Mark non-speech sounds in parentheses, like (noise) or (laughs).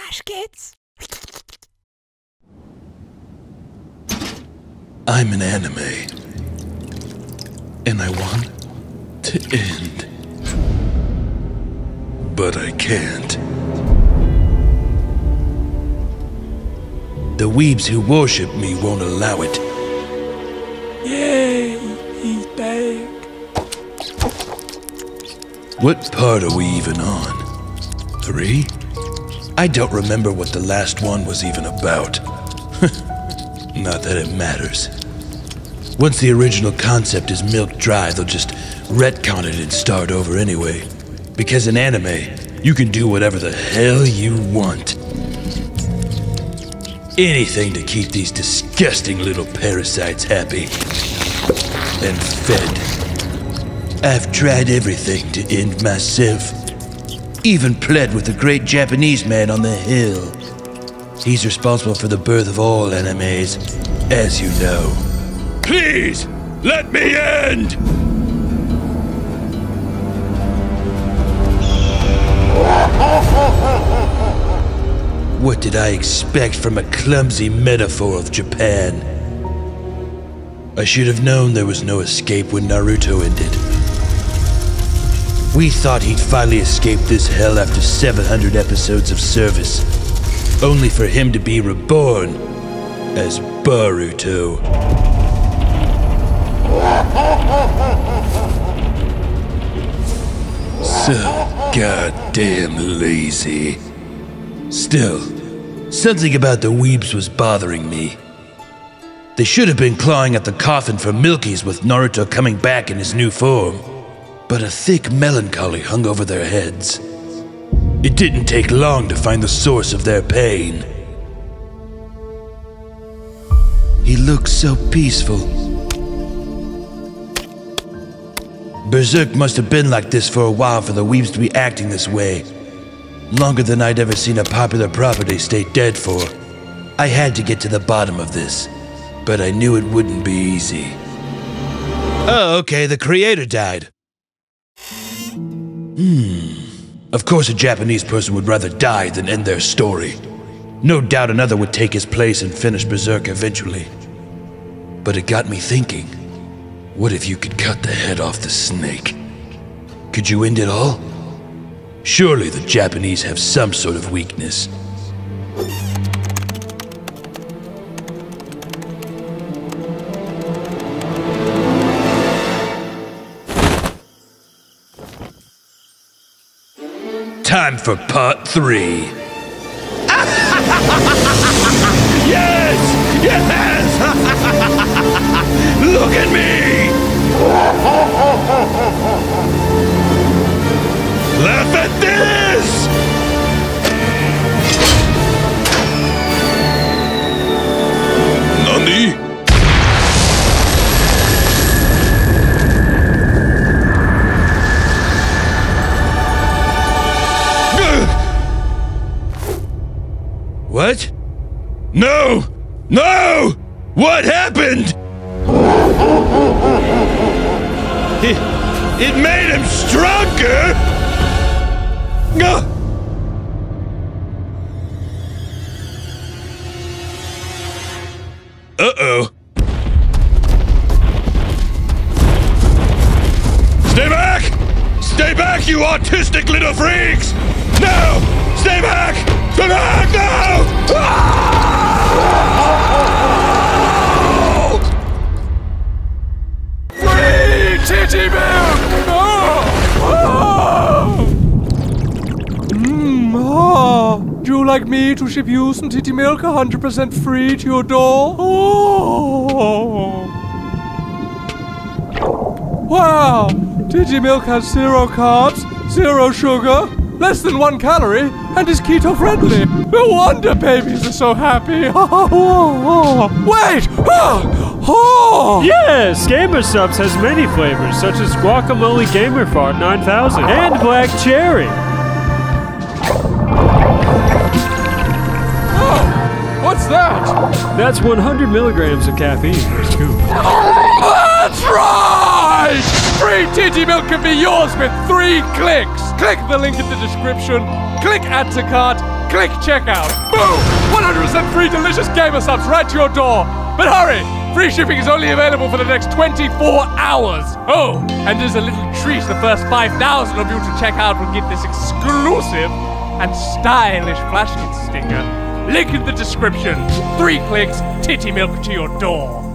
Flashgitz. I'm an anime. And I want to end. But I can't. The weebs who worship me won't allow it. Yay, he's back. What part are we even on? Three? I don't remember what the last one was even about. (laughs) Not that it matters. Once the original concept is milked dry, they'll just retcon it and start over anyway. Because in anime, you can do whatever the hell you want. Anything to keep these disgusting little parasites happy. And fed. I've tried everything to end myself. Even pled with the great Japanese man on the hill. He's responsible for the birth of all animes, as you know. Please, let me end! (laughs) What did I expect from a clumsy metaphor of Japan? I should have known there was no escape when Naruto ended. We thought he'd finally escape this hell after 700 episodes of service, only for him to be reborn as Boruto. So goddamn lazy. Still, something about the weebs was bothering me. They should have been clawing at the coffin for Milkies with Naruto coming back in his new form. But a thick melancholy hung over their heads. It didn't take long to find the source of their pain. He looked so peaceful. Berserk must have been like this for a while for the Weebs to be acting this way. Longer than I'd ever seen a popular property stay dead for. I had to get to the bottom of this, but I knew it wouldn't be easy. Oh, okay, the creator died. Hmm. Of course, a Japanese person would rather die than end their story. No doubt another would take his place and finish Berserk eventually. But it got me thinking what if you could cut the head off the snake? Could you end it all? Surely the Japanese have some sort of weakness. Time for part three. (laughs) yes! Yes! No! No! What happened? It, it made him stronger! Uh-oh. Stay back! Stay back, you autistic little freaks! No! Stay back! Stay back! No! Ah! Like me to ship you some titty milk 100% free to your door? Oh. Wow! Titty milk has zero carbs, zero sugar, less than one calorie, and is keto friendly. No wonder babies are so happy. (laughs) Wait! (gasps) Oh! Yes, Gamer Supps has many flavors, such as Guacamole Gamer Fart 9000 and Black Cherry. That's 100 milligrams of caffeine per scoop. That's right! Free titty milk can be yours with three clicks! Click the link in the description, click add to cart, click checkout. Boom! 100% free delicious gamer supps right to your door. But hurry! Free shipping is only available for the next 24 hours. Oh, and there's a little treat. The first 5,000 of you to check out will get this exclusive and stylish Flashgitz sticker. Link in the description. Three clicks, titty milk to your door.